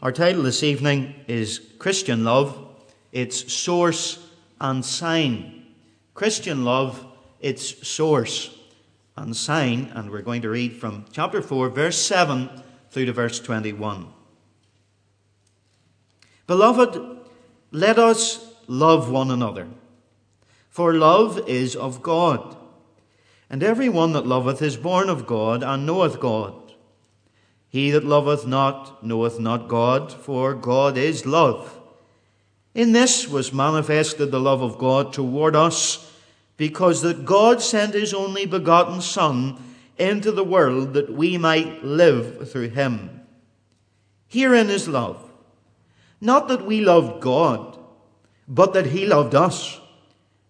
Our title this evening is Christian Love, its source and sign. Christian love, its source and sign. And we're going to read from chapter 4, verse 7 through to verse 21. Beloved, let us love one another, for love is of God. And every one that loveth is born of God and knoweth God. He that loveth not knoweth not God, for God is love. In this was manifested the love of God toward us, because that God sent his only begotten Son into the world that we might live through him. Herein is love. Not that we loved God, but that he loved us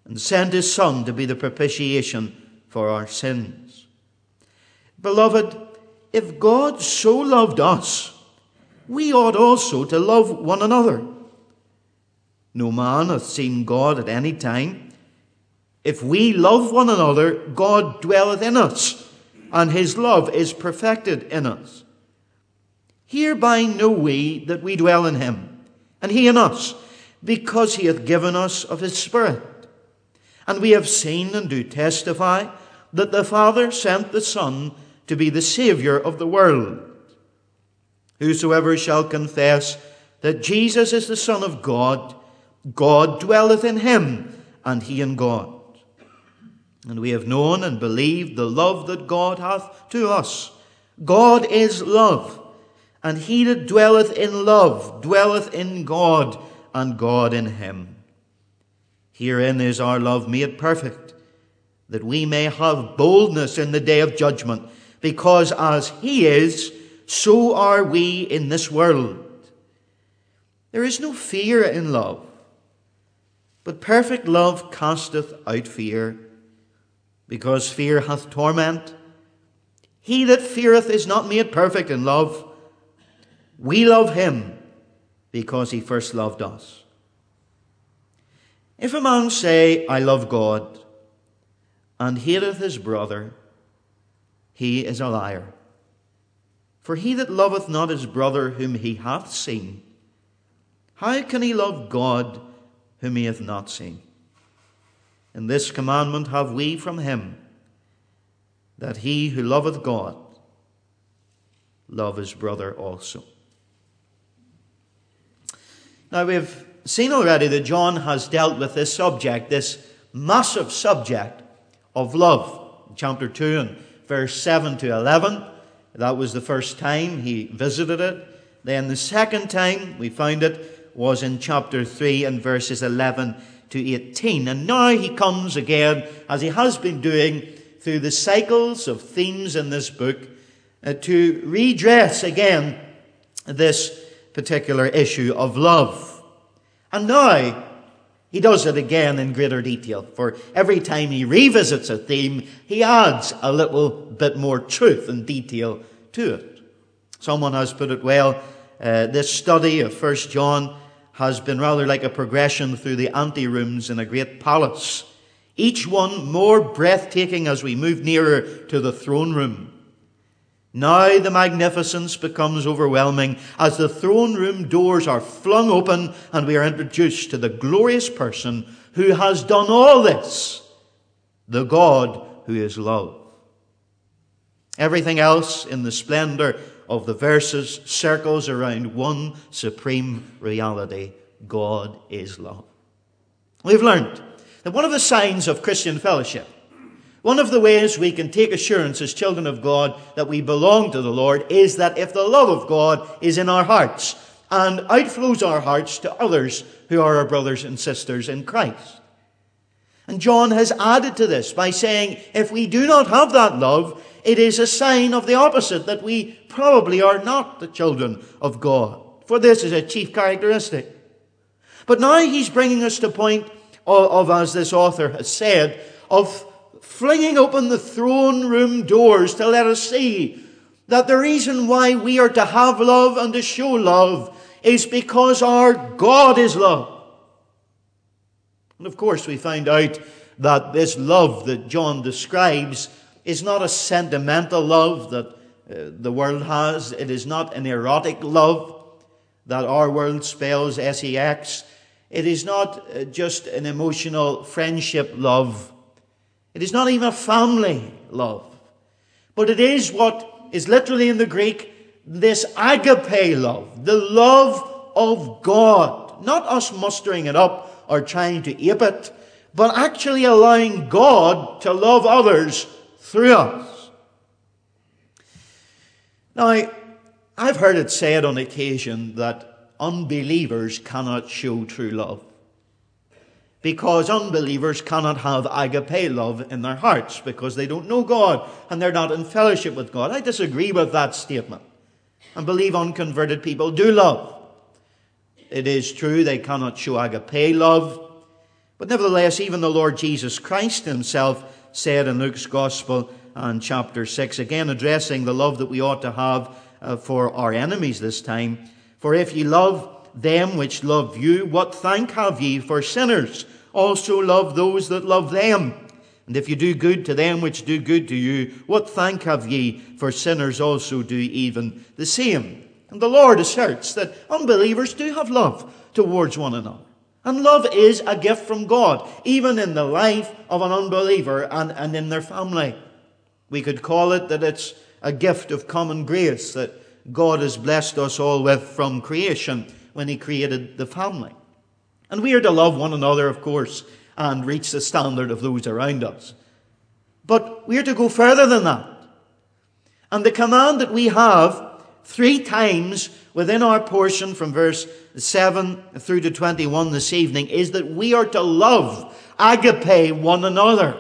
and sent his Son to be the propitiation for our sins. Beloved, if God so loved us, we ought also to love one another. No man hath seen God at any time. If we love one another, God dwelleth in us, and his love is perfected in us. Hereby know we that we dwell in him, and he in us, because he hath given us of his Spirit. And we have seen and do testify that the Father sent the Son to be the Saviour of the world. Whosoever shall confess that Jesus is the Son of God, God dwelleth in him, and he in God. And we have known and believed the love that God hath to us. God is love, and he that dwelleth in love dwelleth in God, and God in him. Herein is our love made perfect, that we may have boldness in the day of judgment because as He is, so are we in this world. There is no fear in love, but perfect love casteth out fear, because fear hath torment. He that feareth is not made perfect in love. We love him because he first loved us. If a man say, I love God, and hateth his brother, he is a liar. For he that loveth not his brother whom he hath seen, how can he love God whom he hath not seen? And this commandment have we from him, that he who loveth God love his brother also. Now we've seen already that John has dealt with this subject, this massive subject of love, chapter 2 and verse 7 to 11. That was the first time he visited it. Then the second time we found it was in chapter 3 and verses 11 to 18. And now he comes again, as he has been doing through the cycles of themes in this book, uh, to redress again this particular issue of love. And now he does it again in greater detail. For every time he revisits a theme, he adds a little bit more truth and detail to it. Someone has put it well. Uh, this study of First John has been rather like a progression through the anterooms in a great palace, each one more breathtaking as we move nearer to the throne room. Now the magnificence becomes overwhelming as the throne room doors are flung open and we are introduced to the glorious person who has done all this, the God who is love. Everything else in the splendor of the verses circles around one supreme reality God is love. We've learned that one of the signs of Christian fellowship one of the ways we can take assurance as children of God that we belong to the Lord is that if the love of God is in our hearts and outflows our hearts to others who are our brothers and sisters in Christ. And John has added to this by saying, if we do not have that love, it is a sign of the opposite, that we probably are not the children of God. For this is a chief characteristic. But now he's bringing us to point of, of as this author has said, of flinging open the throne room doors to let us see that the reason why we are to have love and to show love is because our God is love. And of course, we find out that this love that John describes is not a sentimental love that uh, the world has. It is not an erotic love. that our world spells sex, it is not uh, just an emotional friendship love. It is not even a family love. But it is what is literally in the Greek this agape love, the love of God. Not us mustering it up or trying to ape it, but actually allowing God to love others through us. Now, I've heard it said on occasion that unbelievers cannot show true love. Because unbelievers cannot have agape love in their hearts because they don't know God and they're not in fellowship with God. I disagree with that statement and believe unconverted people do love. It is true they cannot show agape love, but nevertheless, even the Lord Jesus Christ himself said in Luke's Gospel and chapter 6, again addressing the love that we ought to have uh, for our enemies this time. For if ye love them which love you, what thank have ye? For sinners also love those that love them. And if you do good to them which do good to you, what thank have ye? For sinners also do even the same. And the Lord asserts that unbelievers do have love towards one another. And love is a gift from God, even in the life of an unbeliever and, and in their family. We could call it that it's a gift of common grace that God has blessed us all with from creation when He created the family. And we are to love one another, of course, and reach the standard of those around us. But we are to go further than that. And the command that we have three times within our portion from verse 7 through to 21 this evening is that we are to love, agape one another.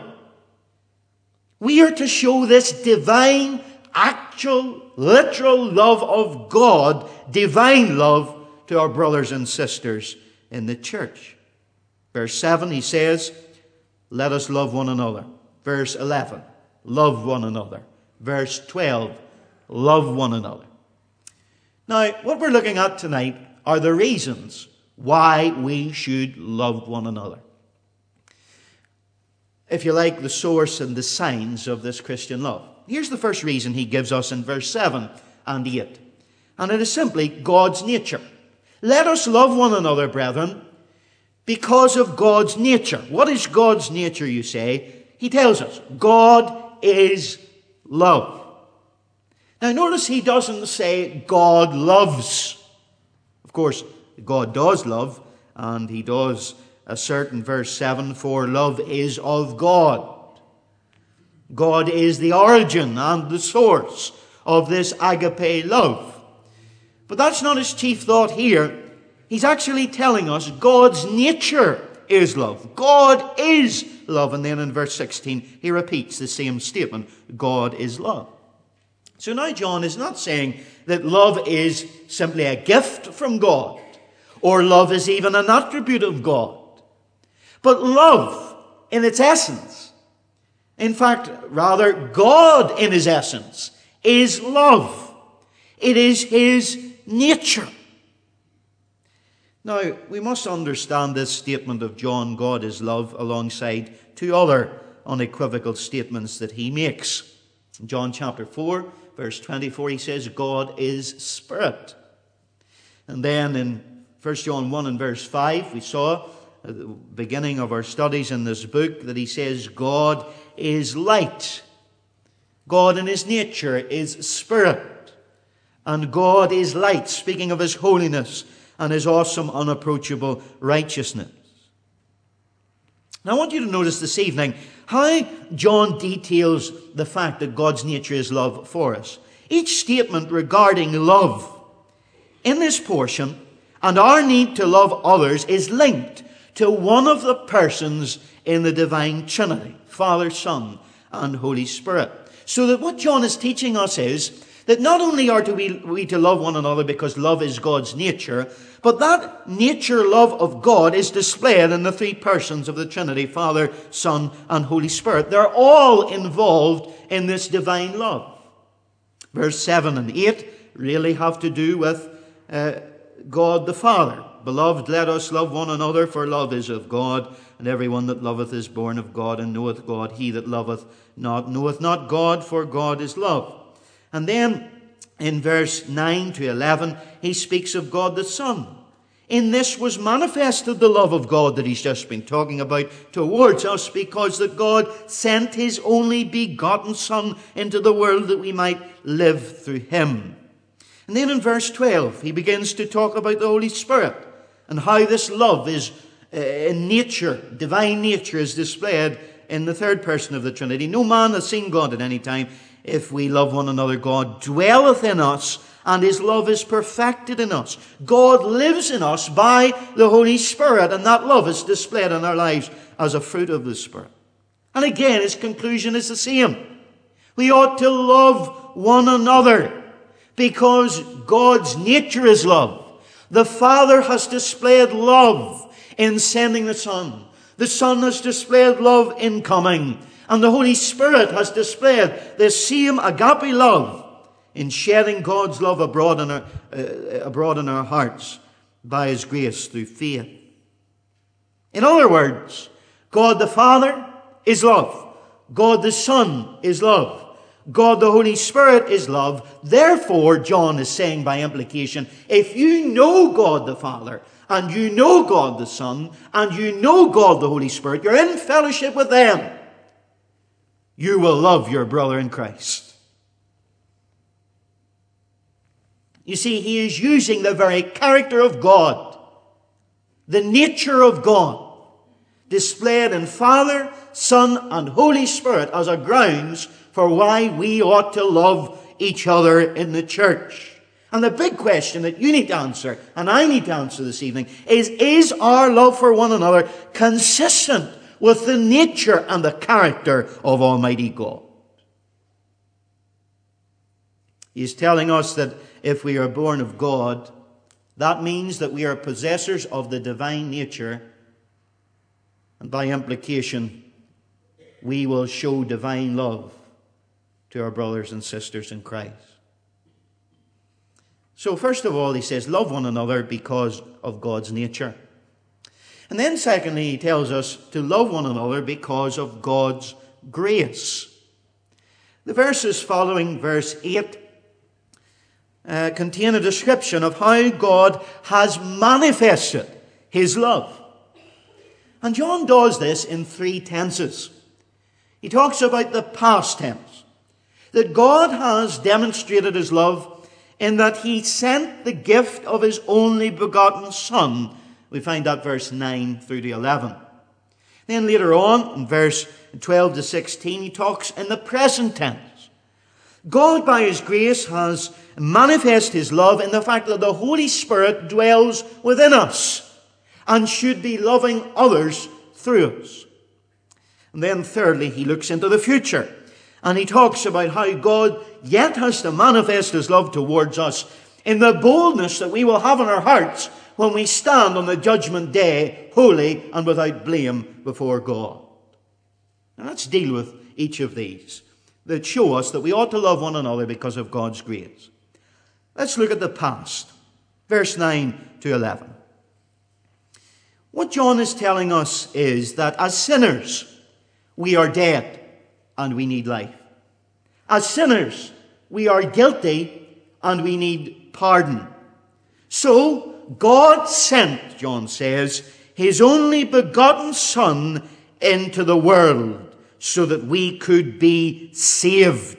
We are to show this divine, actual, literal love of God, divine love to our brothers and sisters in the church. Verse 7, he says, Let us love one another. Verse 11, love one another. Verse 12, love one another. Now, what we're looking at tonight are the reasons why we should love one another. If you like, the source and the signs of this Christian love. Here's the first reason he gives us in verse 7 and 8. And it is simply God's nature. Let us love one another, brethren, because of God's nature. What is God's nature, you say? He tells us God is love. Now, notice he doesn't say God loves. Of course, God does love, and he does assert in verse 7 for love is of God. God is the origin and the source of this agape love. But that's not his chief thought here. He's actually telling us God's nature is love. God is love. And then in verse 16, he repeats the same statement God is love. So now John is not saying that love is simply a gift from God, or love is even an attribute of God. But love, in its essence, in fact, rather, God in his essence, is love. It is his nature. Now, we must understand this statement of John, God is love, alongside two other unequivocal statements that he makes. In John chapter 4, verse 24, he says, God is spirit. And then in 1 John 1 and verse 5, we saw at the beginning of our studies in this book that he says, God is light. God in his nature is spirit. And God is light, speaking of his holiness and his awesome, unapproachable righteousness. Now, I want you to notice this evening how John details the fact that God's nature is love for us. Each statement regarding love in this portion and our need to love others is linked to one of the persons in the divine Trinity Father, Son, and Holy Spirit. So that what John is teaching us is that not only are to we, we to love one another because love is God's nature, but that nature love of God is displayed in the three persons of the Trinity, Father, Son, and Holy Spirit. They're all involved in this divine love. Verse 7 and 8 really have to do with uh, God the Father. Beloved, let us love one another, for love is of God, and everyone that loveth is born of God, and knoweth God. He that loveth not knoweth not God, for God is love. And then in verse 9 to 11, he speaks of God the Son. In this was manifested the love of God that he's just been talking about towards us because that God sent his only begotten Son into the world that we might live through him. And then in verse 12, he begins to talk about the Holy Spirit and how this love is uh, in nature, divine nature is displayed in the third person of the Trinity. No man has seen God at any time. If we love one another, God dwelleth in us and his love is perfected in us. God lives in us by the Holy Spirit, and that love is displayed in our lives as a fruit of the Spirit. And again, his conclusion is the same. We ought to love one another because God's nature is love. The Father has displayed love in sending the Son. The Son has displayed love in coming. And the Holy Spirit has displayed the same agape love in sharing God's love abroad in our, uh, abroad in our hearts by His grace through faith. In other words, God the Father is love. God the Son is love. God the Holy Spirit is love. Therefore, John is saying by implication, if you know God the Father, and you know God the Son, and you know God the Holy Spirit, you're in fellowship with them, you will love your brother in Christ. You see, he is using the very character of God, the nature of God, displayed in Father, Son, and Holy Spirit as a grounds for why we ought to love each other in the church. And the big question that you need to answer, and I need to answer this evening, is, is our love for one another consistent with the nature and the character of Almighty God? He's telling us that if we are born of God, that means that we are possessors of the divine nature, and by implication, we will show divine love to our brothers and sisters in Christ. So, first of all, he says, love one another because of God's nature. And then, secondly, he tells us to love one another because of God's grace. The verses following verse 8 uh, contain a description of how God has manifested his love. And John does this in three tenses. He talks about the past tense, that God has demonstrated his love in that he sent the gift of his only begotten Son. We find that verse 9 through to 11. Then later on, in verse 12 to 16, he talks in the present tense. God, by his grace, has manifest his love in the fact that the Holy Spirit dwells within us and should be loving others through us. And then thirdly, he looks into the future and he talks about how God yet has to manifest his love towards us in the boldness that we will have in our hearts when we stand on the judgment day holy and without blame before God. Now let's deal with each of these that show us that we ought to love one another because of God's grace. Let's look at the past. Verse 9 to 11. What John is telling us is that as sinners, we are dead and we need life. As sinners, we are guilty and we need pardon. So, God sent, John says, his only begotten Son into the world so that we could be saved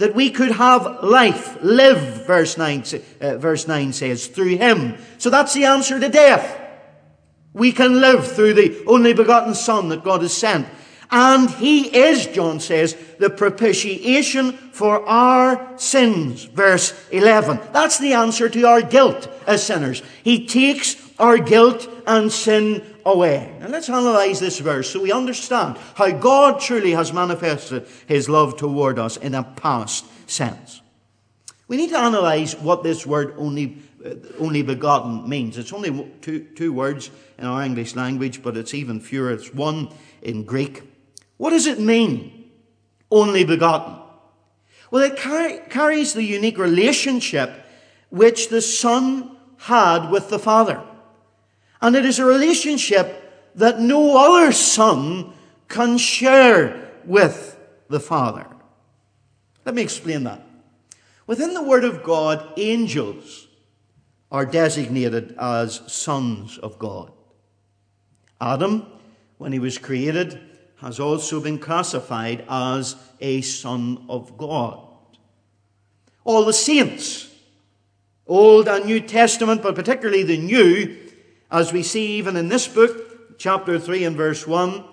that we could have life, live, verse 9, uh, verse 9 says, through him. So that's the answer to death. We can live through the only begotten Son that God has sent. And he is, John says, the propitiation for our sins. Verse 11. That's the answer to our guilt as sinners. He takes our guilt and sin away. And let's analyze this verse so we understand how God truly has manifested his love toward us in a past sense. We need to analyze what this word only, uh, only begotten means. It's only two, two words in our English language, but it's even fewer. It's one in Greek. What does it mean? Only begotten. Well, it car- carries the unique relationship which the Son had with the Father. And it is a relationship that no other son can share with the Father. Let me explain that. Within the Word of God, angels are designated as sons of God. Adam, when he was created, has also been classified as a son of God. All the saints, Old and New Testament, but particularly the New, as we see even in this book, chapter 3 and verse 1,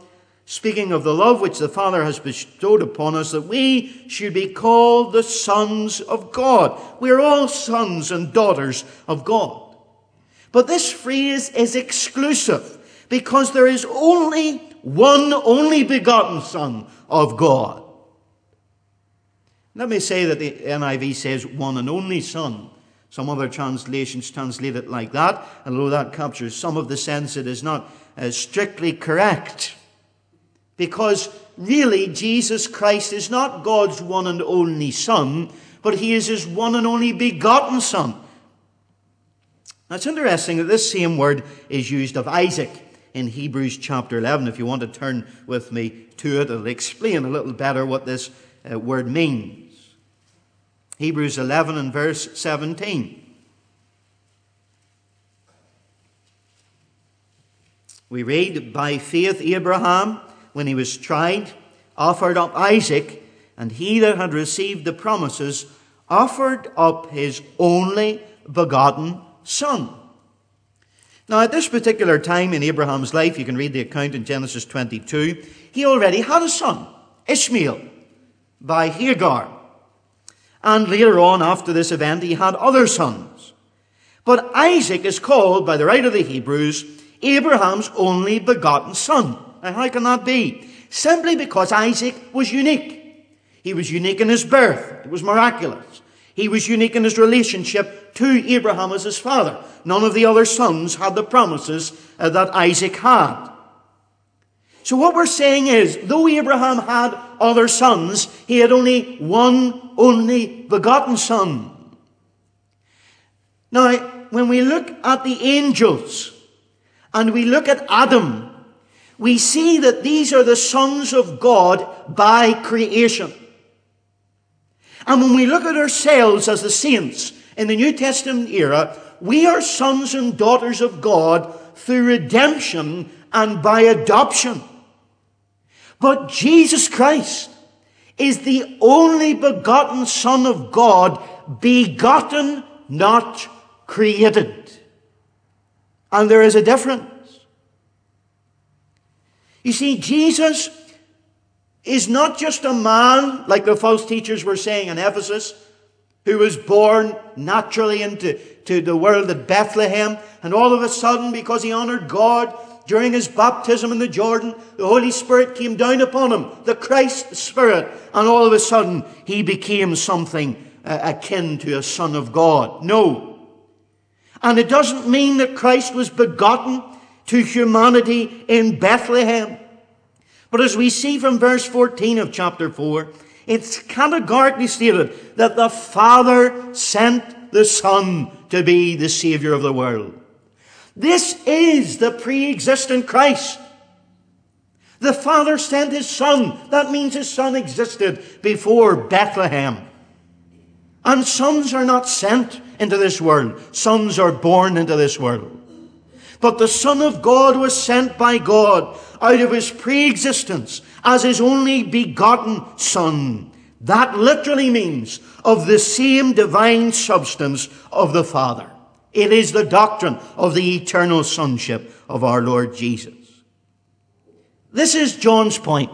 speaking of the love which the Father has bestowed upon us, that we should be called the sons of God. We are all sons and daughters of God. But this phrase is exclusive because there is only one only begotten Son of God. Let me say that the NIV says one and only Son. Some other translations translate it like that, although that captures some of the sense, it is not uh, strictly correct. Because really, Jesus Christ is not God's one and only Son, but He is His one and only begotten Son. Now, it's interesting that this same word is used of Isaac in Hebrews chapter 11. If you want to turn with me to it, it'll explain a little better what this uh, word means. Hebrews 11 and verse 17. We read, By faith Abraham when he was tried, offered up Isaac, and he that had received the promises offered up his only begotten son. Now, at this particular time in Abraham's life, you can read the account in Genesis 22, he already had a son, Ishmael, by Hagar. And later on, after this event, he had other sons. But Isaac is called, by the right of the Hebrews, Abraham's only begotten son. Now, how can that be? Simply because Isaac was unique. He was unique in his birth. It was miraculous. He was unique in his relationship to Abraham as his father. None of the other sons had the promises uh, that Isaac had. So what we're saying is, though Abraham had other sons, he had only one only begotten son. Now, when we look at the angels and we look at Adam, we see that these are the sons of God by creation. And when we look at ourselves as the saints in the New Testament era, we are sons and daughters of God through redemption and by adoption. But Jesus Christ is the only begotten Son of God, begotten, not created. And there is a difference. You see, Jesus is not just a man, like the false teachers were saying in Ephesus, who was born naturally into to the world at Bethlehem, and all of a sudden, because he honored God during his baptism in the Jordan, the Holy Spirit came down upon him, the Christ Spirit, and all of a sudden he became something uh, akin to a son of God. No. And it doesn't mean that Christ was begotten to humanity in Bethlehem. But as we see from verse 14 of chapter 4, it's categorically stated that the Father sent the Son to be the Savior of the world. This is the pre-existent Christ. The Father sent His Son. That means His Son existed before Bethlehem. And sons are not sent into this world. Sons are born into this world. But the Son of God was sent by God out of his pre-existence as his only begotten Son. That literally means of the same divine substance of the Father. It is the doctrine of the eternal sonship of our Lord Jesus. This is John's point.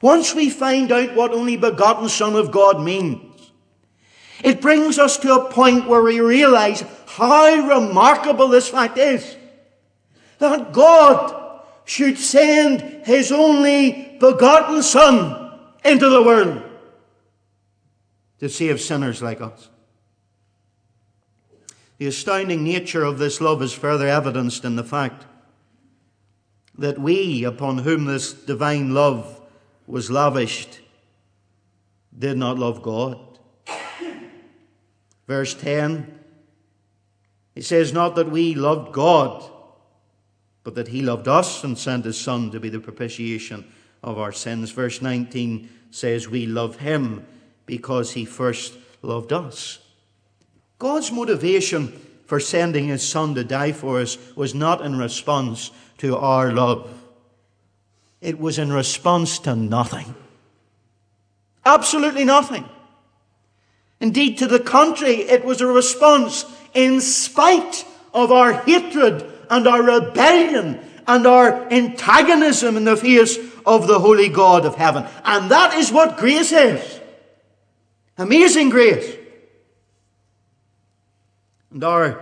Once we find out what only begotten Son of God means, it brings us to a point where we realize how remarkable this fact is. That God should send His only begotten Son into the world to save sinners like us. The astounding nature of this love is further evidenced in the fact that we, upon whom this divine love was lavished, did not love God. Verse 10, it says, Not that we loved God, but that he loved us and sent his Son to be the propitiation of our sins. Verse 19 says, We love him because he first loved us. God's motivation for sending his son to die for us was not in response to our love. It was in response to nothing. Absolutely nothing. Indeed, to the contrary, it was a response in spite of our hatred and our rebellion and our antagonism in the face of the holy God of heaven. And that is what grace is. Amazing grace. And our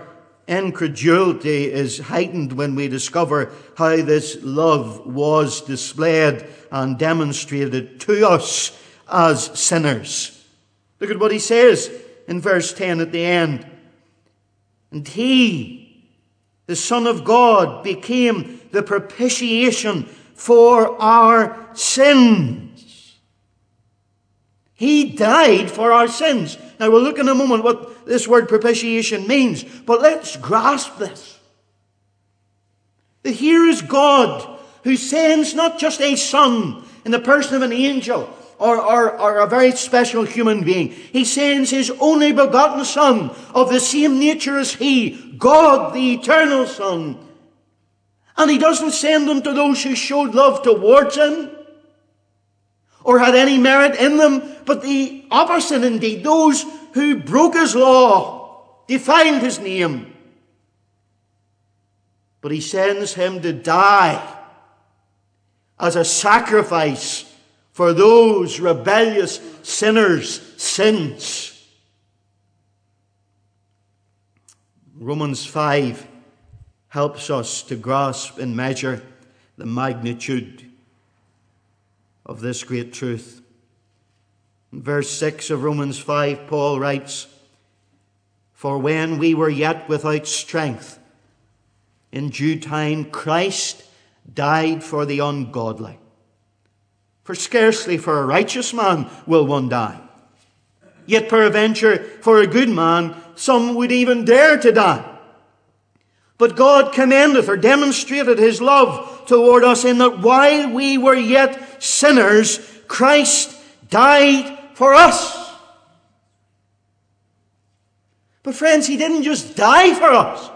incredulity is heightened when we discover how this love was displayed and demonstrated to us as sinners. Look at what he says in verse 10 at the end. And he, the Son of God, became the propitiation for our sins. He died for our sins. Now we'll look in a moment what this word propitiation means, but let's grasp this. That here is God who sends not just a son in the person of an angel or, or, or a very special human being. He sends his only begotten son of the same nature as he, God the eternal son. And he doesn't send them to those who showed love towards him or had any merit in them, but the opposite indeed, those who broke his law, defined his name. But he sends him to die as a sacrifice for those rebellious sinners' sins. Romans 5 helps us to grasp and measure the magnitude of this great truth. In verse 6 of Romans 5, Paul writes, For when we were yet without strength, in due time Christ died for the ungodly. For scarcely for a righteous man will one die. Yet peradventure for a good man some would even dare to die. But God commendeth or demonstrated his love toward us in that while we were yet sinners, Christ died for us. But friends, he didn't just die for us.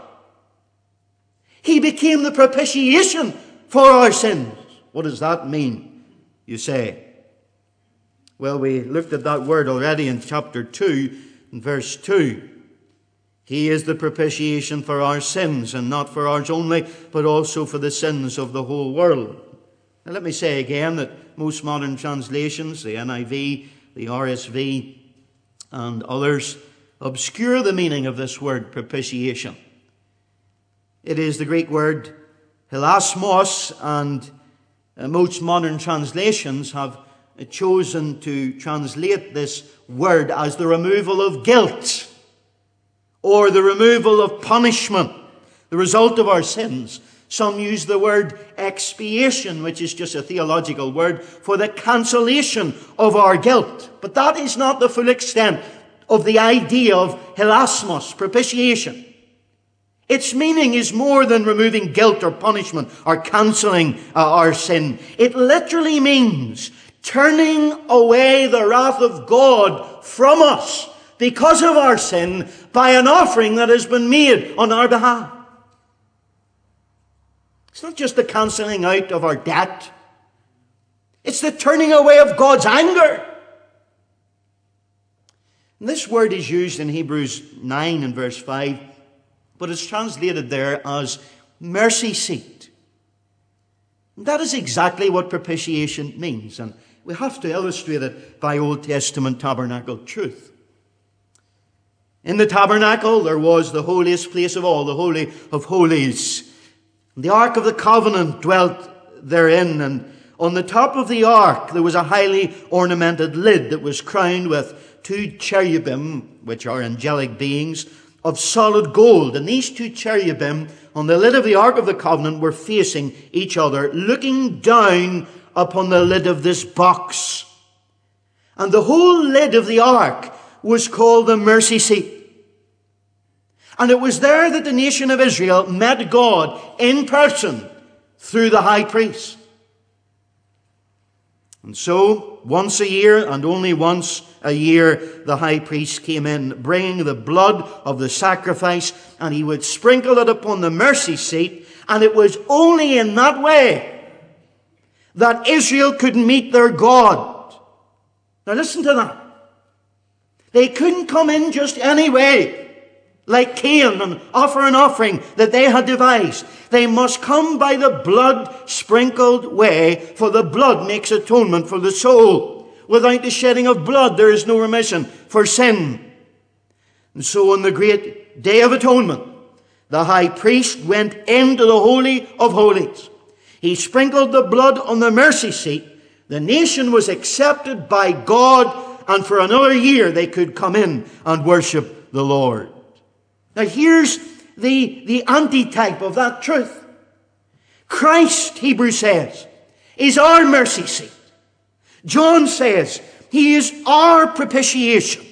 He became the propitiation for our sins. What does that mean, you say? Well, we looked at that word already in chapter 2, verse 2. He is the propitiation for our sins, and not for ours only, but also for the sins of the whole world. Now, let me say again that most modern translations, the NIV, the RSV, and others, obscure the meaning of this word propitiation. It is the Greek word hilasmos, and uh, most modern translations have chosen to translate this word as the removal of guilt or the removal of punishment, the result of our sins. Some use the word expiation, which is just a theological word for the cancellation of our guilt. But that is not the full extent of the idea of hilasmos, propitiation. Its meaning is more than removing guilt or punishment or cancelling uh, our sin. It literally means turning away the wrath of God from us because of our sin by an offering that has been made on our behalf. It's not just the cancelling out of our debt. It's the turning away of God's anger. And this word is used in Hebrews 9 and verse 5 but it's translated there as mercy seat. And that is exactly what propitiation means, and we have to illustrate it by Old Testament tabernacle truth. In the tabernacle, there was the holiest place of all, the Holy of Holies. The Ark of the Covenant dwelt therein, and on the top of the ark there was a highly ornamented lid that was crowned with two cherubim, which are angelic beings, of solid gold. And these two cherubim on the lid of the Ark of the Covenant were facing each other, looking down upon the lid of this box. And the whole lid of the Ark was called the mercy seat. And it was there that the nation of Israel met God in person through the high priest. And so once a year and only once a year the high priest came in, bringing the blood of the sacrifice, and he would sprinkle it upon the mercy seat, and it was only in that way that Israel could meet their God. Now listen to that. They couldn't come in just any way like Cain and offer an offering that they had devised. They must come by the blood sprinkled way, for the blood makes atonement for the soul. Without the shedding of blood, there is no remission for sin. And so on the great day of atonement, the high priest went into the Holy of Holies. He sprinkled the blood on the mercy seat. The nation was accepted by God, and for another year they could come in and worship the Lord. Now here's the, the antitype of that truth. Christ, Hebrews says, is our mercy seat. John says he is our propitiation.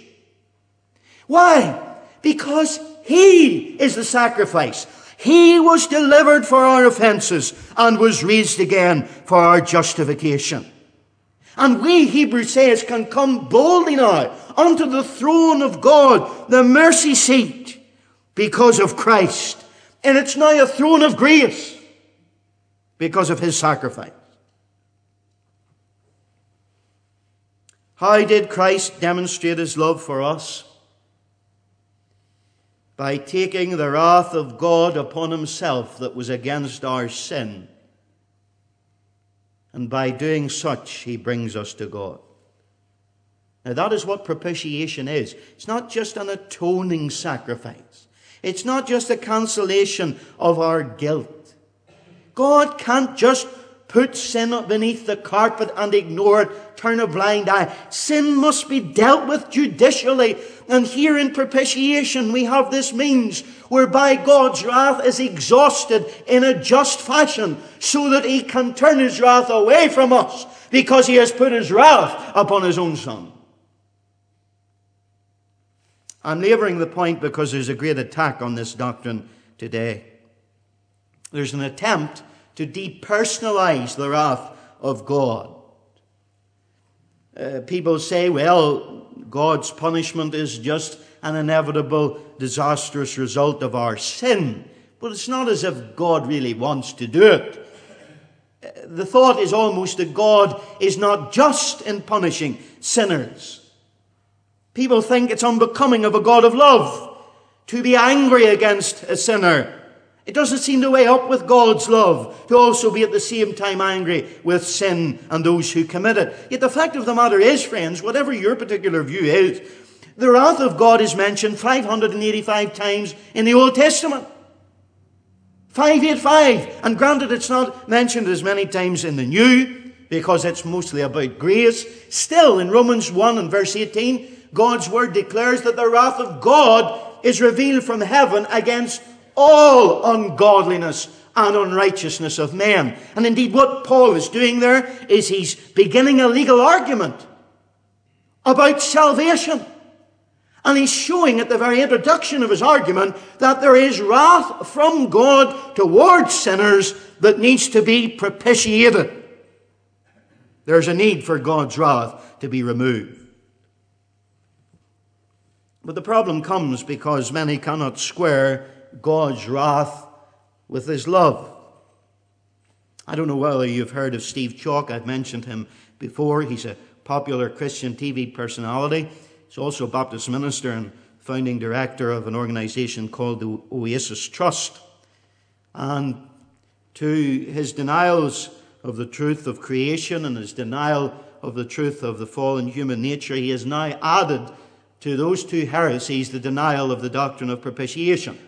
Why? Because he is the sacrifice. He was delivered for our offenses and was raised again for our justification. And we, Hebrews says, can come boldly now unto the throne of God, the mercy seat because of Christ. And it's now a throne of grace because of his sacrifice. How did Christ demonstrate his love for us? By taking the wrath of God upon himself that was against our sin. And by doing such, he brings us to God. Now, that is what propitiation is. It's not just an atoning sacrifice. It's not just a cancellation of our guilt. God can't just put sin beneath the carpet and ignore it, turn a blind eye. Sin must be dealt with judicially. And here in propitiation, we have this means whereby God's wrath is exhausted in a just fashion so that he can turn his wrath away from us because he has put his wrath upon his own son. I'm labouring the point because there's a great attack on this doctrine today. There's an attempt to depersonalize the wrath of God. Uh, people say, well, God's punishment is just an inevitable, disastrous result of our sin. But it's not as if God really wants to do it. Uh, the thought is almost that God is not just in punishing sinners. People think it's unbecoming of a God of love to be angry against a sinner. It doesn't seem to weigh up with God's love to also be at the same time angry with sin and those who commit it. Yet the fact of the matter is, friends, whatever your particular view is, the wrath of God is mentioned 585 times in the Old Testament. 585. And granted, it's not mentioned as many times in the New because it's mostly about grace. Still, in Romans 1 and verse 18, God's word declares that the wrath of God is revealed from heaven against all ungodliness and unrighteousness of men. And indeed, what Paul is doing there is he's beginning a legal argument about salvation. And he's showing at the very introduction of his argument that there is wrath from God towards sinners that needs to be propitiated. There's a need for God's wrath to be removed. But the problem comes because many cannot square God's wrath with his love. I don't know whether you've heard of Steve Chalke. I've mentioned him before. He's a popular Christian TV personality. He's also a Baptist minister and founding director of an organization called the Oasis Trust. And to his denials of the truth of creation and his denial of the truth of the fallen human nature, he has now added to those two heresies the denial of the doctrine of propitiation.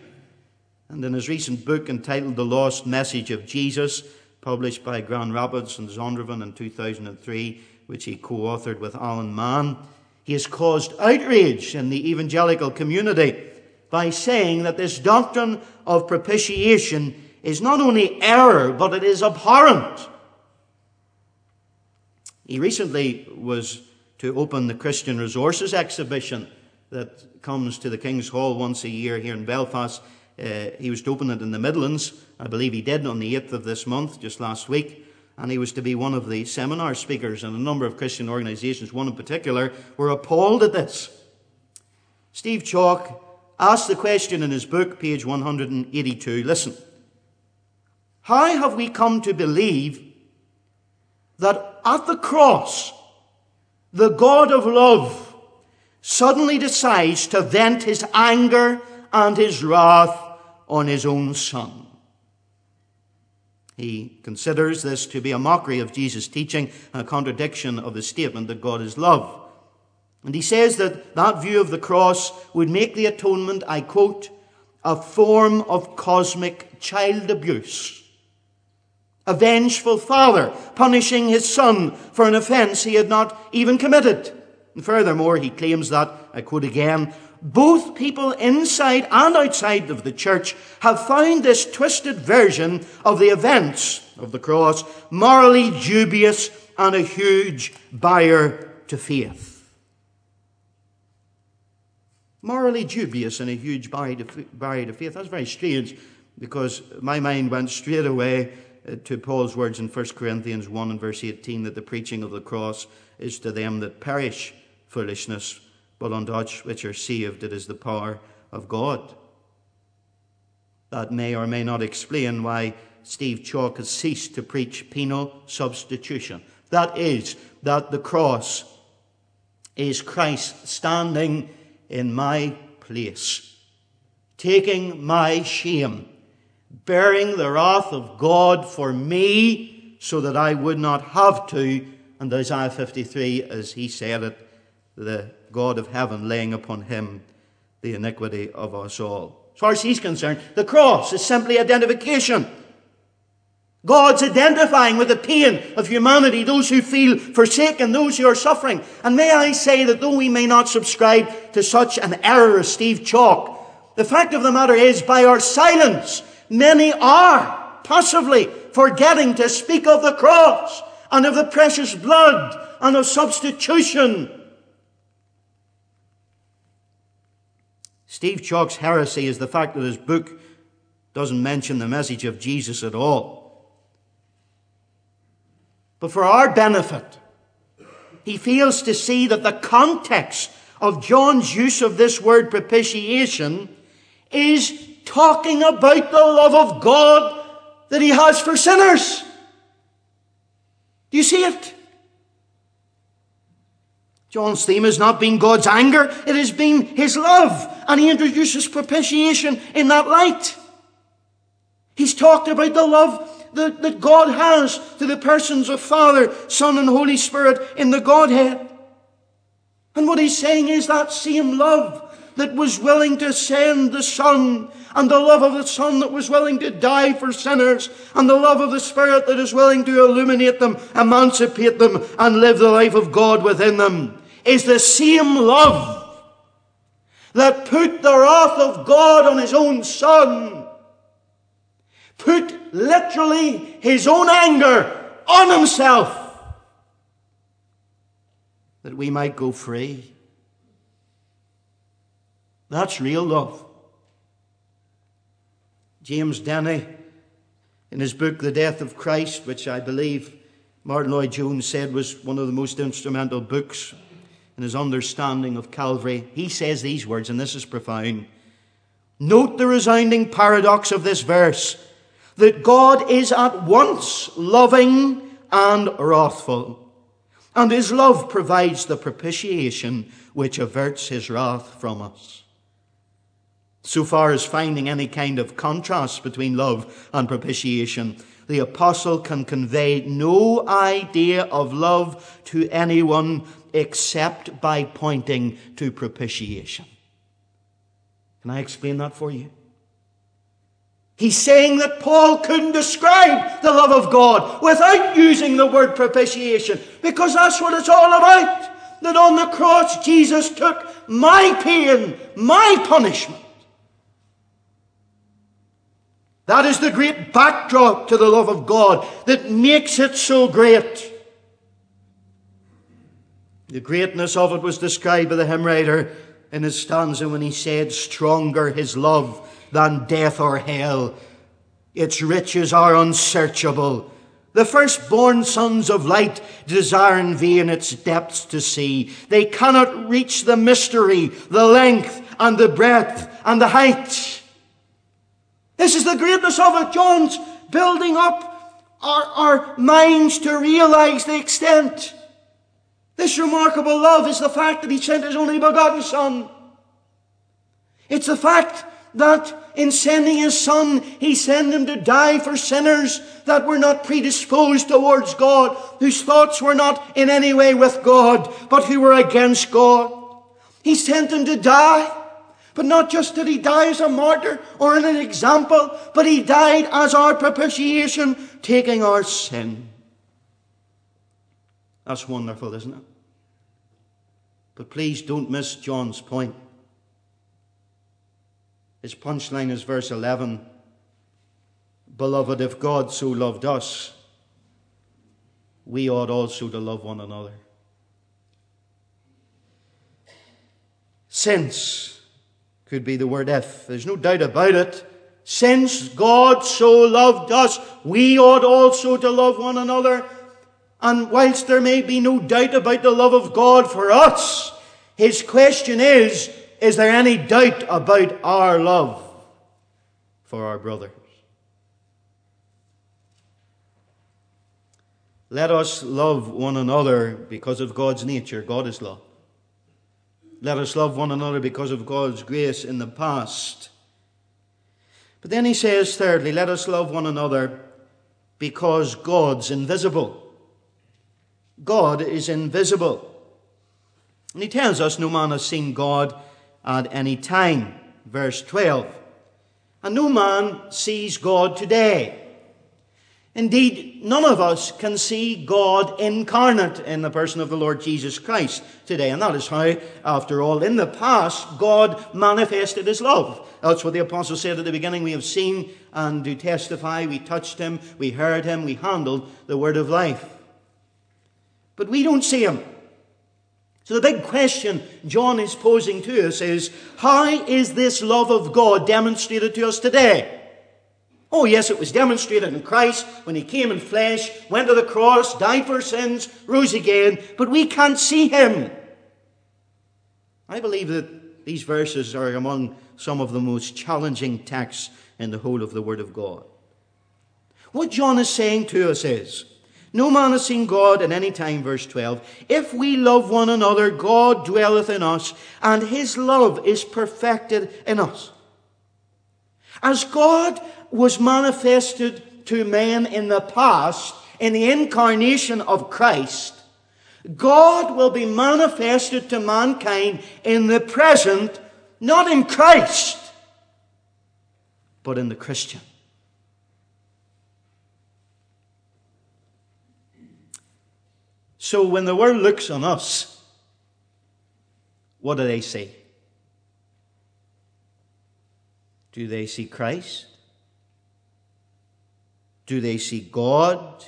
And in his recent book entitled The Lost Message of Jesus, published by Grand Rapids and Zondervan in 2003, which he co authored with Alan Mann, he has caused outrage in the evangelical community by saying that this doctrine of propitiation is not only error, but it is abhorrent. He recently was to open the Christian Resources exhibition that comes to the King's Hall once a year here in Belfast. Uh, he was to open it in the Midlands. I believe he did on the 8th of this month, just last week. and he was to be one of the seminar speakers, and a number of Christian organizations, one in particular, were appalled at this. Steve Chalke asked the question in his book, page 182. Listen. How have we come to believe that at the cross, the God of love suddenly decides to vent his anger and his wrath on his own son? He considers this to be a mockery of Jesus' teaching a contradiction of the statement that God is love. And he says that that view of the cross would make the atonement, I quote, a form of cosmic child abuse. A vengeful father punishing his son for an offense he had not even committed. And furthermore, he claims that, I quote again, both people inside and outside of the church have found this twisted version of the events of the cross morally dubious and a huge barrier to faith. Morally dubious and a huge barrier to faith. That's very strange because my mind went straight away uh, to Paul's words in 1 Corinthians 1 and verse 18 that the preaching of the cross is to them that perish foolishness but on Dutch, which are saved, it is the power of God. That may or may not explain why Steve Chalke has ceased to preach penal substitution. That is, that the cross is Christ standing in my place, taking my shame, bearing the wrath of God for me so that I would not have to. And Isaiah 53, as he said it, the God of heaven laying upon him the iniquity of us all. As far as he's concerned, the cross is simply identification. God's identifying with the pain of humanity, those who feel forsaken, those who are suffering. And may I say that though we may not subscribe to such an error as Steve Chalke, the fact of the matter is, by our silence, many are passively forgetting to speak of the cross and of the precious blood and of substitution Steve Chalke's heresy is the fact that his book doesn't mention the message of Jesus at all. But for our benefit, he fails to see that the context of John's use of this word propitiation is talking about the love of God that he has for sinners. Do you see it? John's theme has not been God's anger, it has been his love. And he introduces propitiation in that light. He's talked about the love that, that God has to the persons of Father, Son, and Holy Spirit in the Godhead. And what he's saying is that same love that was willing to send the Son, and the love of the Son that was willing to die for sinners, and the love of the Spirit that is willing to illuminate them, emancipate them, and live the life of God within them, is the same love that put the wrath of God on His own Son, put literally His own anger on Himself, that we might go free. That's real love. James Denney, in his book, The Death of Christ, which I believe Martyn Lloyd-Jones said was one of the most instrumental books in his understanding of Calvary, he says these words, and this is profound. Note the resounding paradox of this verse that God is at once loving and wrathful, and his love provides the propitiation which averts his wrath from us. So far as finding any kind of contrast between love and propitiation, the apostle can convey no idea of love to anyone except by pointing to propitiation. Can I explain that for you? He's saying that Paul couldn't describe the love of God without using the word propitiation because that's what it's all about. That on the cross Jesus took my pain, my punishment. That is the great backdrop to the love of God that makes it so great. The greatness of it was described by the hymn writer in his stanza when he said, Stronger his love than death or hell. Its riches are unsearchable. The firstborn sons of light desire in vain its depths to see. They cannot reach the mystery, the length and the breadth and the height. This is the greatness of it. John's building up our, our minds to realize the extent. This remarkable love is the fact that he sent his only begotten Son. It's the fact that in sending his son, he sent him to die for sinners that were not predisposed towards God, whose thoughts were not in any way with God, but who were against God. He sent him to die, but not just did he die as a martyr or an example, but he died as our propitiation, taking our sin. That's wonderful, isn't it? But please don't miss John's point. His punchline is verse 11 Beloved, if God so loved us, we ought also to love one another. Since could be the word if. There's no doubt about it. Since God so loved us, we ought also to love one another. And whilst there may be no doubt about the love of God for us, his question is is there any doubt about our love for our brothers? Let us love one another because of God's nature. God is love. Let us love one another because of God's grace in the past. But then he says, thirdly, let us love one another because God's invisible. God is invisible. And he tells us no man has seen God at any time. Verse 12. And no man sees God today. Indeed, none of us can see God incarnate in the person of the Lord Jesus Christ today. And that is how, after all, in the past, God manifested his love. That's what the apostle said at the beginning. We have seen and do testify. We touched him, we heard him, we handled the word of life. But we don't see him. So the big question John is posing to us is, how is this love of God demonstrated to us today? Oh, yes, it was demonstrated in Christ when he came in flesh, went to the cross, died for sins, rose again, but we can't see him. I believe that these verses are among some of the most challenging texts in the whole of the Word of God. What John is saying to us is, no man has seen God at any time, verse 12. If we love one another, God dwelleth in us, and his love is perfected in us. As God was manifested to men in the past, in the incarnation of Christ, God will be manifested to mankind in the present, not in Christ, but in the Christian. So when the world looks on us, what do they see? Do they see Christ? Do they see God?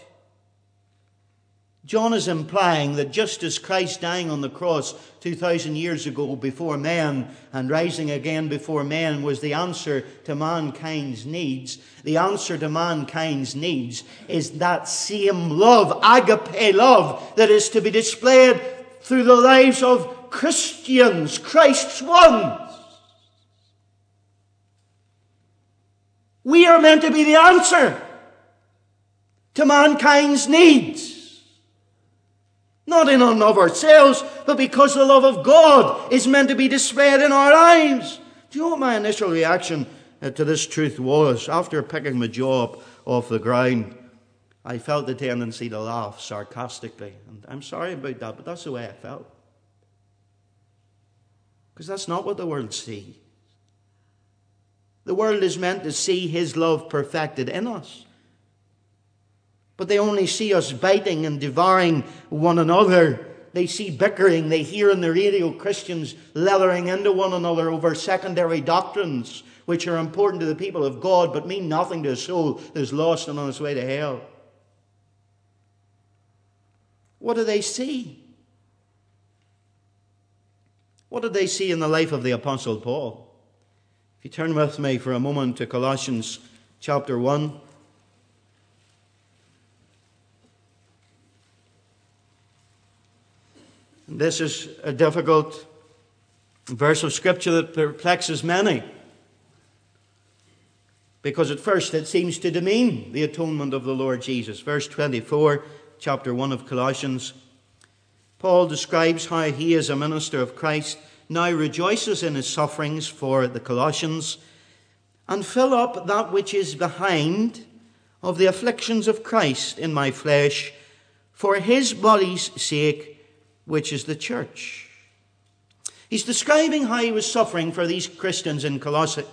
John is implying that just as Christ dying on the cross 2,000 years ago before man and rising again before man was the answer to mankind's needs, the answer to mankind's needs is that same love, agape love, that is to be displayed through the lives of Christians, Christ's ones. We are meant to be the answer to mankind's needs. Not in and of ourselves, but because the love of God is meant to be displayed in our lives. Do you know what my initial reaction uh, to this truth was? After picking my jaw up off the ground, I felt the tendency to laugh sarcastically. And I'm sorry about that, but that's the way I felt. Because that's not what the world sees. The world is meant to see His love perfected in us but they only see us biting and devouring one another. They see bickering. They hear in the radio oh, Christians leathering into one another over secondary doctrines, which are important to the people of God, but mean nothing to a soul that is lost and on its way to hell. What do they see? What did they see in the life of the Apostle Paul? If you turn with me for a moment to Colossians chapter 1. This is a difficult verse of scripture that perplexes many because at first it seems to demean the atonement of the Lord Jesus. Verse 24, chapter 1 of Colossians. Paul describes how he, as a minister of Christ, now rejoices in his sufferings for the Colossians and fill up that which is behind of the afflictions of Christ in my flesh for his body's sake, which is the church. He's describing how he was suffering for these Christians in Colossae.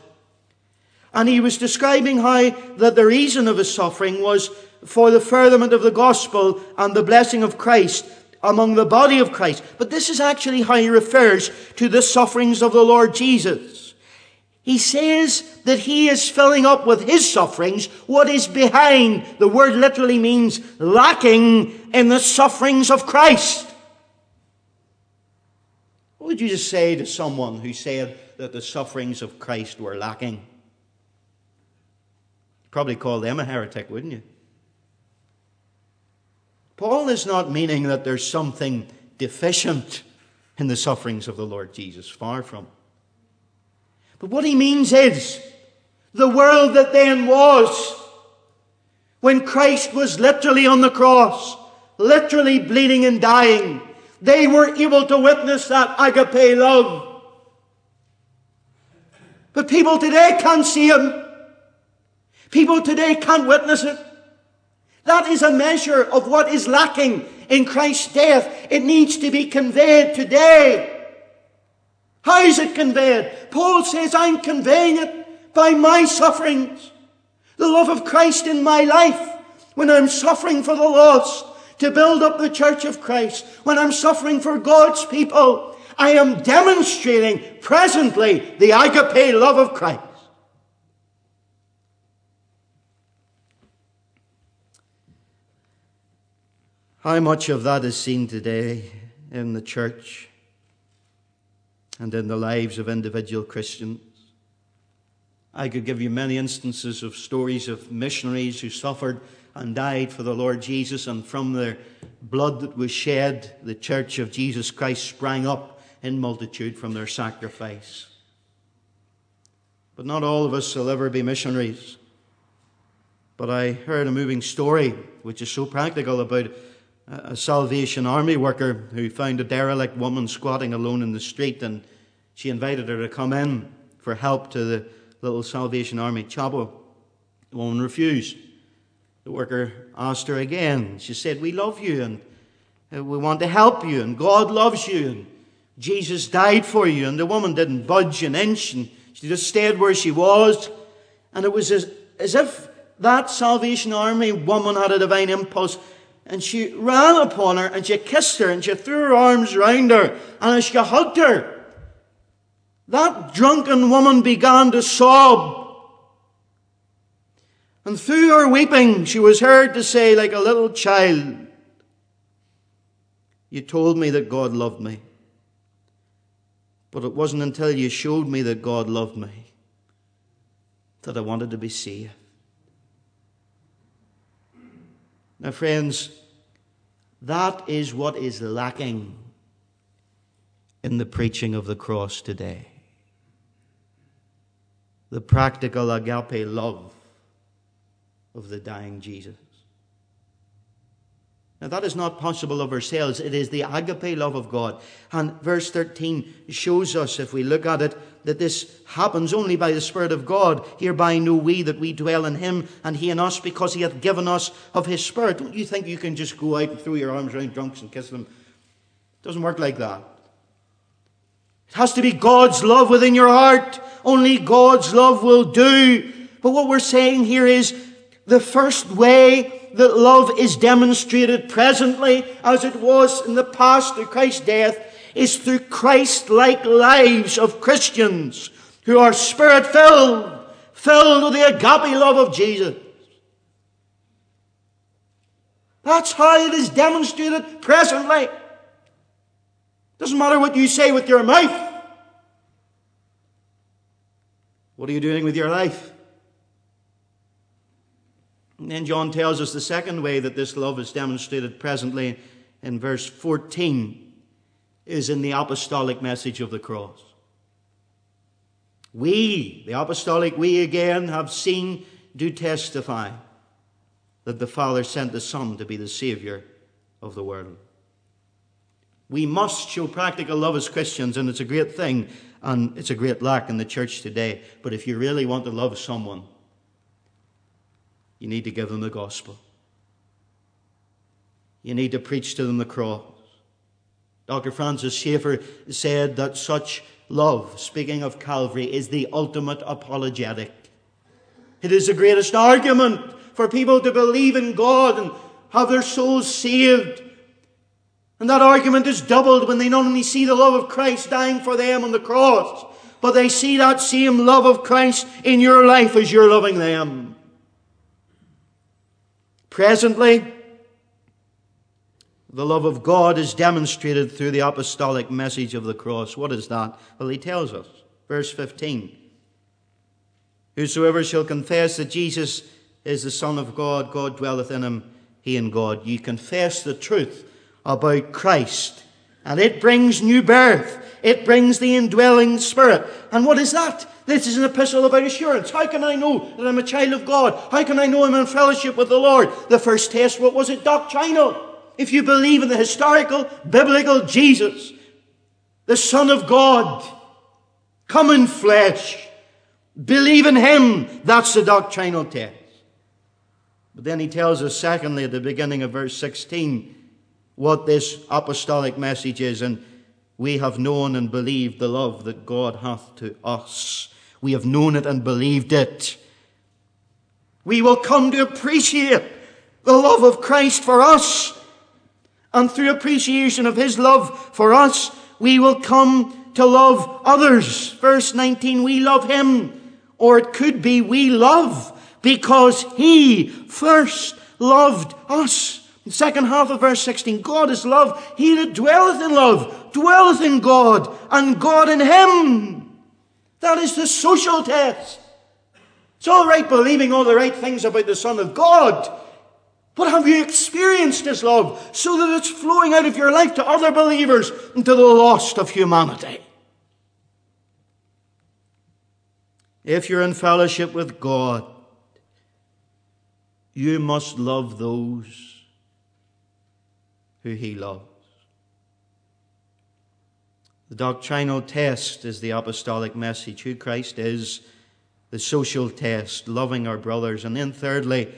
And he was describing how that the reason of his suffering was for the furtherment of the gospel and the blessing of Christ among the body of Christ. But this is actually how he refers to the sufferings of the Lord Jesus. He says that he is filling up with his sufferings what is behind. The word literally means lacking in the sufferings of Christ. What would you just say to someone who said that the sufferings of Christ were lacking? Probably call them a heretic, wouldn't you? Paul is not meaning that there's something deficient in the sufferings of the Lord Jesus. Far from. But what he means is the world that then was, when Christ was literally on the cross, literally bleeding and dying, they were able to witness that agape love. But people today can't see him. People today can't witness it. That is a measure of what is lacking in Christ's death. It needs to be conveyed today. How is it conveyed? Paul says, I'm conveying it by my sufferings. The love of Christ in my life when I'm suffering for the lost to build up the church of Christ, when I'm suffering for God's people, I am demonstrating presently the agape love of Christ. How much of that is seen today in the church and in the lives of individual Christians? I could give you many instances of stories of missionaries who suffered and died for the Lord Jesus, and from their blood that was shed, the church of Jesus Christ sprang up in multitude from their sacrifice. But not all of us will ever be missionaries. But I heard a moving story, which is so practical, about a Salvation Army worker who found a derelict woman squatting alone in the street and she invited her to come in for help to the little Salvation Army chapel. The woman refused. The worker asked her again. She said, We love you and uh, we want to help you and God loves you and Jesus died for you. And the woman didn't budge an inch and she just stayed where she was. And it was as, as if that Salvation Army woman had a divine impulse and she ran upon her and she kissed her and she threw her arms round her and she hugged her. That drunken woman began to sob. And through her weeping, she was heard to say, like a little child, You told me that God loved me. But it wasn't until you showed me that God loved me that I wanted to be saved. Now, friends, that is what is lacking in the preaching of the cross today. The practical agape love of the dying Jesus. Now, that is not possible of ourselves. It is the agape love of God. And verse 13 shows us, if we look at it, that this happens only by the Spirit of God. Hereby know we that we dwell in Him and He in us because He hath given us of His Spirit. Don't you think you can just go out and throw your arms around drunks and kiss them? It doesn't work like that. It has to be God's love within your heart. Only God's love will do. But what we're saying here is the first way that love is demonstrated presently as it was in the past through Christ's death is through Christ like lives of Christians who are spirit filled, filled with the agape love of Jesus. That's how it is demonstrated presently. Doesn't matter what you say with your mouth. What are you doing with your life? And then John tells us the second way that this love is demonstrated presently in verse 14. Is in the apostolic message of the cross. We, the apostolic we again, have seen, do testify that the Father sent the Son to be the Saviour of the world. We must show practical love as Christians, and it's a great thing, and it's a great lack in the church today. But if you really want to love someone, you need to give them the gospel. You need to preach to them the cross. Dr. Francis Schaeffer said that such love, speaking of Calvary, is the ultimate apologetic. It is the greatest argument for people to believe in God and have their souls saved. And that argument is doubled when they not only see the love of Christ dying for them on the cross, but they see that same love of Christ in your life as you're loving them. Presently, the love of God is demonstrated through the apostolic message of the cross. What is that? Well, he tells us. Verse 15 Whosoever shall confess that Jesus is the Son of God, God dwelleth in him, he in God. You confess the truth about Christ, and it brings new birth. It brings the indwelling spirit. And what is that? This is an epistle about assurance. How can I know that I'm a child of God? How can I know I'm in fellowship with the Lord? The first test, what was it? Doctrinal. If you believe in the historical, biblical Jesus, the Son of God, come in flesh, believe in Him, that's the doctrinal test. But then he tells us, secondly, at the beginning of verse 16, what this apostolic message is. And we have known and believed the love that God hath to us. We have known it and believed it. We will come to appreciate the love of Christ for us and through appreciation of his love for us, we will come to love others. Verse 19, we love him. Or it could be we love because he first loved us. The second half of verse 16, God is love. He that dwelleth in love dwelleth in God, and God in him. That is the social test. It's all right believing all the right things about the Son of God. But have you experienced His love so that it's flowing out of your life to other believers and to the lost of humanity? If you're in fellowship with God, you must love those who He loves. The doctrinal test is the apostolic message, who Christ is, the social test, loving our brothers. And then, thirdly,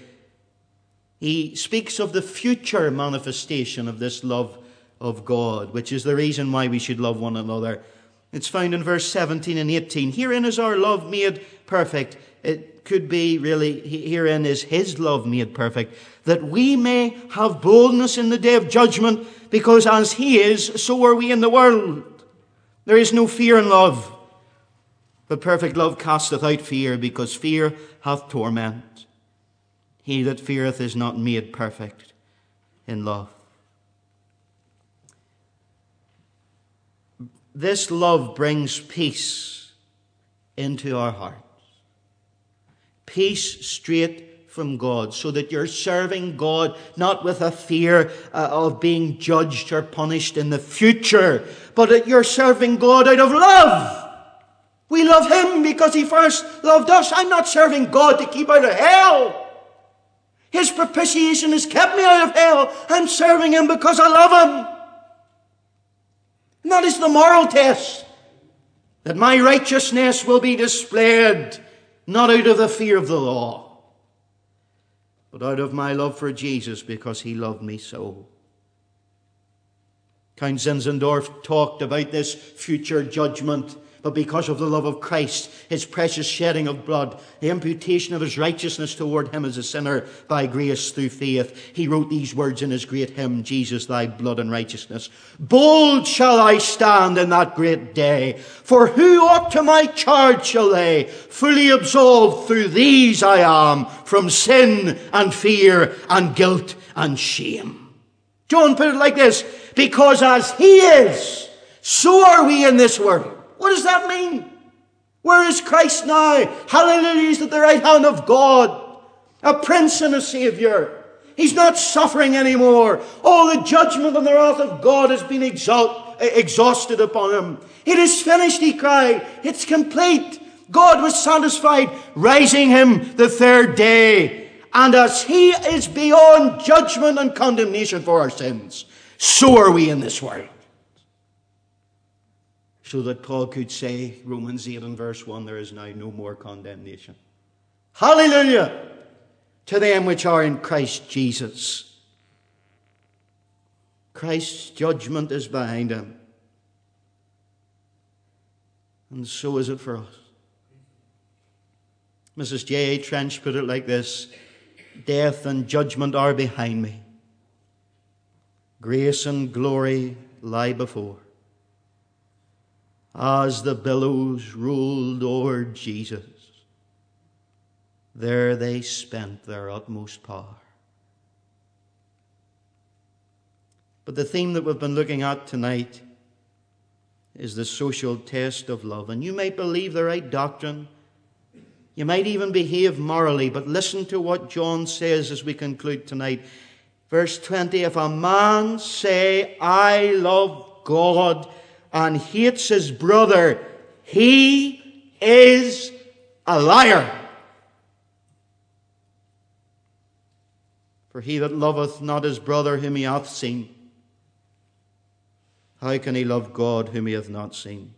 he speaks of the future manifestation of this love of God, which is the reason why we should love one another. It's found in verse 17 and 18. Herein is our love made perfect. It could be really, herein is his love made perfect, that we may have boldness in the day of judgment, because as he is, so are we in the world. There is no fear in love, but perfect love casteth out fear, because fear hath torment. He that feareth is not made perfect in love. This love brings peace into our hearts. Peace straight from God, so that you're serving God not with a fear uh, of being judged or punished in the future, but that you're serving God out of love. We love Him because He first loved us. I'm not serving God to keep out of hell. His propitiation has kept me out of hell. I'm serving Him because I love Him. And that is the moral test. That my righteousness will be displayed not out of the fear of the law, but out of my love for Jesus because He loved me so. Count Zinzendorf talked about this future judgment but because of the love of Christ, his precious shedding of blood, the imputation of his righteousness toward him as a sinner by grace through faith, he wrote these words in his great hymn, Jesus, thy blood and righteousness. Bold shall I stand in that great day, for who ought to my charge shall lay? Fully absolved through these I am from sin and fear and guilt and shame. John put it like this, because as he is, so are we in this world. What does that mean? Where is Christ now? Hallelujah, he's at the right hand of God, a prince and a savior. He's not suffering anymore. All the judgment and the wrath of God has been exalt, eh, exhausted upon him. It is finished, he cried. It's complete. God was satisfied, raising him the third day. And as he is beyond judgment and condemnation for our sins, so are we in this world. So that Paul could say, Romans 8 and verse 1, there is now no more condemnation. Hallelujah! To them which are in Christ Jesus. Christ's judgment is behind him. And so is it for us. Mrs. J.A. Trench put it like this Death and judgment are behind me, grace and glory lie before. As the billows rolled o'er Jesus, there they spent their utmost power. But the theme that we've been looking at tonight is the social test of love. And you might believe the right doctrine you might even behave morally, but listen to what John says as we conclude tonight. Verse 20 If a man say, I love God, and hates his brother, he is a liar. For he that loveth not his brother whom he hath seen, how can he love God whom he hath not seen?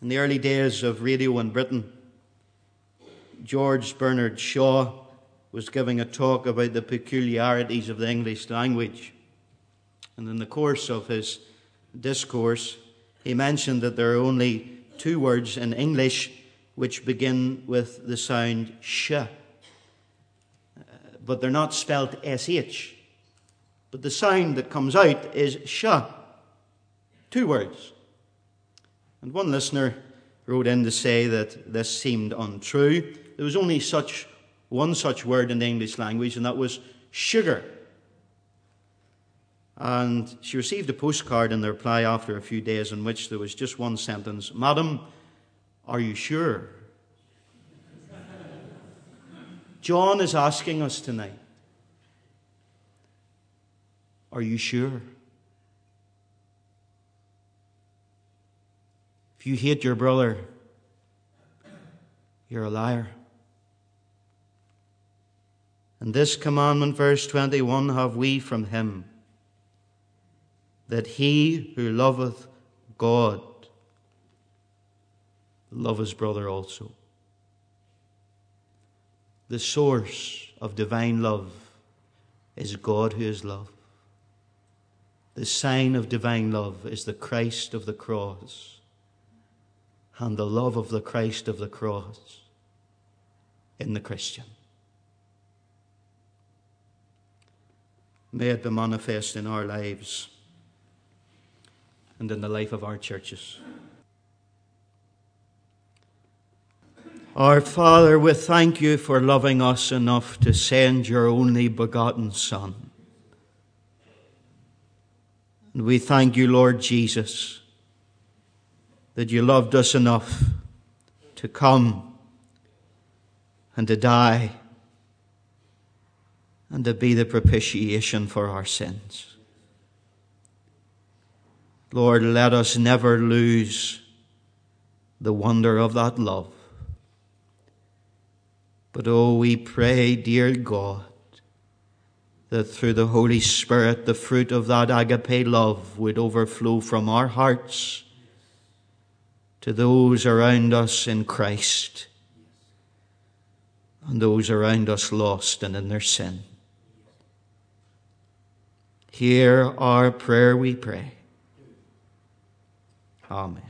In the early days of radio in Britain, George Bernard Shaw was giving a talk about the peculiarities of the English language. And in the course of his discourse, he mentioned that there are only two words in English which begin with the sound sh, uh, but they're not spelt sh. But the sound that comes out is sh. Two words. And one listener wrote in to say that this seemed untrue. There was only such one such word in the English language, and that was sugar. And she received a postcard in the reply after a few days in which there was just one sentence Madam, are you sure? John is asking us tonight Are you sure? If you hate your brother, you're a liar. And this commandment, verse 21, have we from him that he who loveth God love his brother also. The source of divine love is God who is love. The sign of divine love is the Christ of the cross and the love of the Christ of the cross in the Christian. May it be manifest in our lives and in the life of our churches. Our Father, we thank you for loving us enough to send your only begotten Son. And we thank you, Lord Jesus that you loved us enough to come and to die and to be the propitiation for our sins. Lord, let us never lose the wonder of that love. But oh, we pray, dear God, that through the Holy Spirit the fruit of that agape love would overflow from our hearts to those around us in Christ and those around us lost and in their sin. Hear our prayer, we pray. Amen.